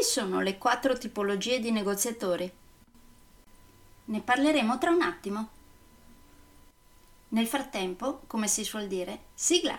Quali sono le quattro tipologie di negoziatori? Ne parleremo tra un attimo. Nel frattempo, come si suol dire, sigla!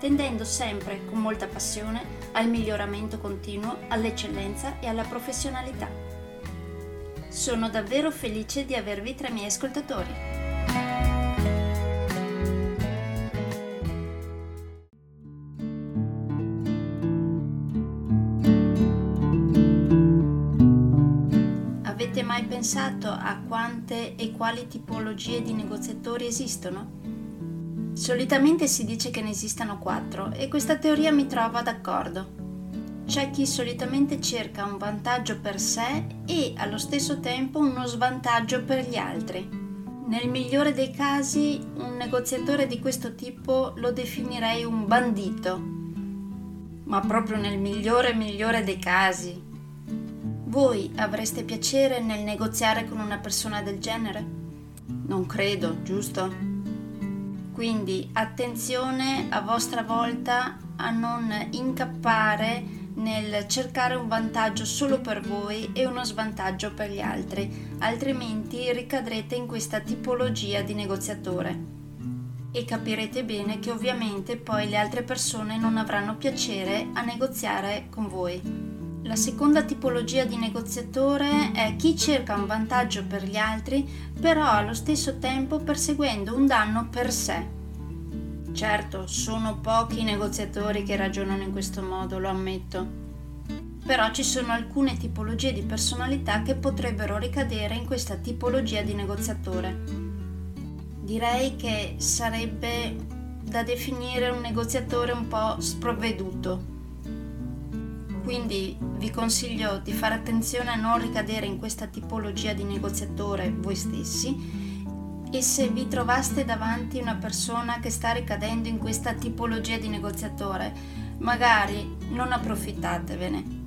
tendendo sempre con molta passione al miglioramento continuo, all'eccellenza e alla professionalità. Sono davvero felice di avervi tra i miei ascoltatori. mai pensato a quante e quali tipologie di negoziatori esistono? Solitamente si dice che ne esistano quattro e questa teoria mi trova d'accordo. C'è chi solitamente cerca un vantaggio per sé e allo stesso tempo uno svantaggio per gli altri. Nel migliore dei casi un negoziatore di questo tipo lo definirei un bandito, ma proprio nel migliore migliore dei casi voi avreste piacere nel negoziare con una persona del genere? Non credo, giusto? Quindi attenzione a vostra volta a non incappare nel cercare un vantaggio solo per voi e uno svantaggio per gli altri, altrimenti ricadrete in questa tipologia di negoziatore. E capirete bene che ovviamente poi le altre persone non avranno piacere a negoziare con voi. La seconda tipologia di negoziatore è chi cerca un vantaggio per gli altri, però allo stesso tempo perseguendo un danno per sé. Certo, sono pochi i negoziatori che ragionano in questo modo, lo ammetto. Però ci sono alcune tipologie di personalità che potrebbero ricadere in questa tipologia di negoziatore. Direi che sarebbe da definire un negoziatore un po' sprovveduto quindi vi consiglio di fare attenzione a non ricadere in questa tipologia di negoziatore voi stessi e se vi trovaste davanti una persona che sta ricadendo in questa tipologia di negoziatore, magari non approfittatevene.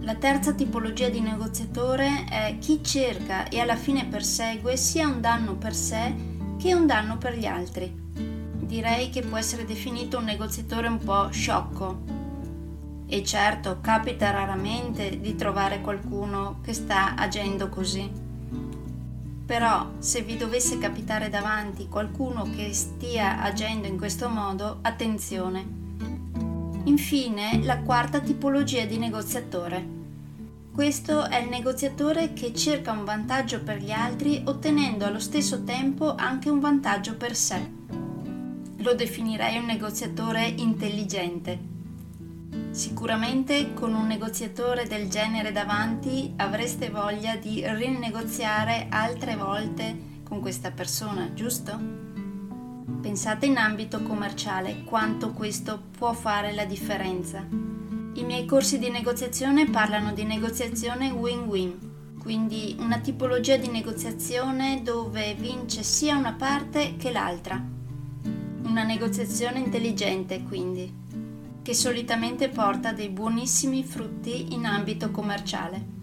La terza tipologia di negoziatore è chi cerca e alla fine persegue sia un danno per sé che un danno per gli altri. Direi che può essere definito un negoziatore un po' sciocco, e certo, capita raramente di trovare qualcuno che sta agendo così. Però se vi dovesse capitare davanti qualcuno che stia agendo in questo modo, attenzione. Infine, la quarta tipologia di negoziatore. Questo è il negoziatore che cerca un vantaggio per gli altri ottenendo allo stesso tempo anche un vantaggio per sé. Lo definirei un negoziatore intelligente. Sicuramente con un negoziatore del genere davanti avreste voglia di rinegoziare altre volte con questa persona, giusto? Pensate in ambito commerciale quanto questo può fare la differenza. I miei corsi di negoziazione parlano di negoziazione win-win, quindi una tipologia di negoziazione dove vince sia una parte che l'altra. Una negoziazione intelligente, quindi che solitamente porta dei buonissimi frutti in ambito commerciale.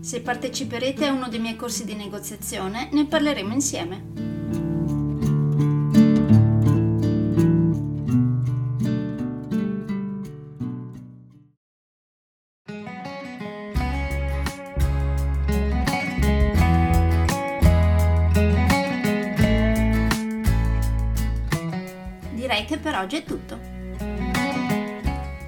Se parteciperete a uno dei miei corsi di negoziazione ne parleremo insieme. Direi che per oggi è tutto.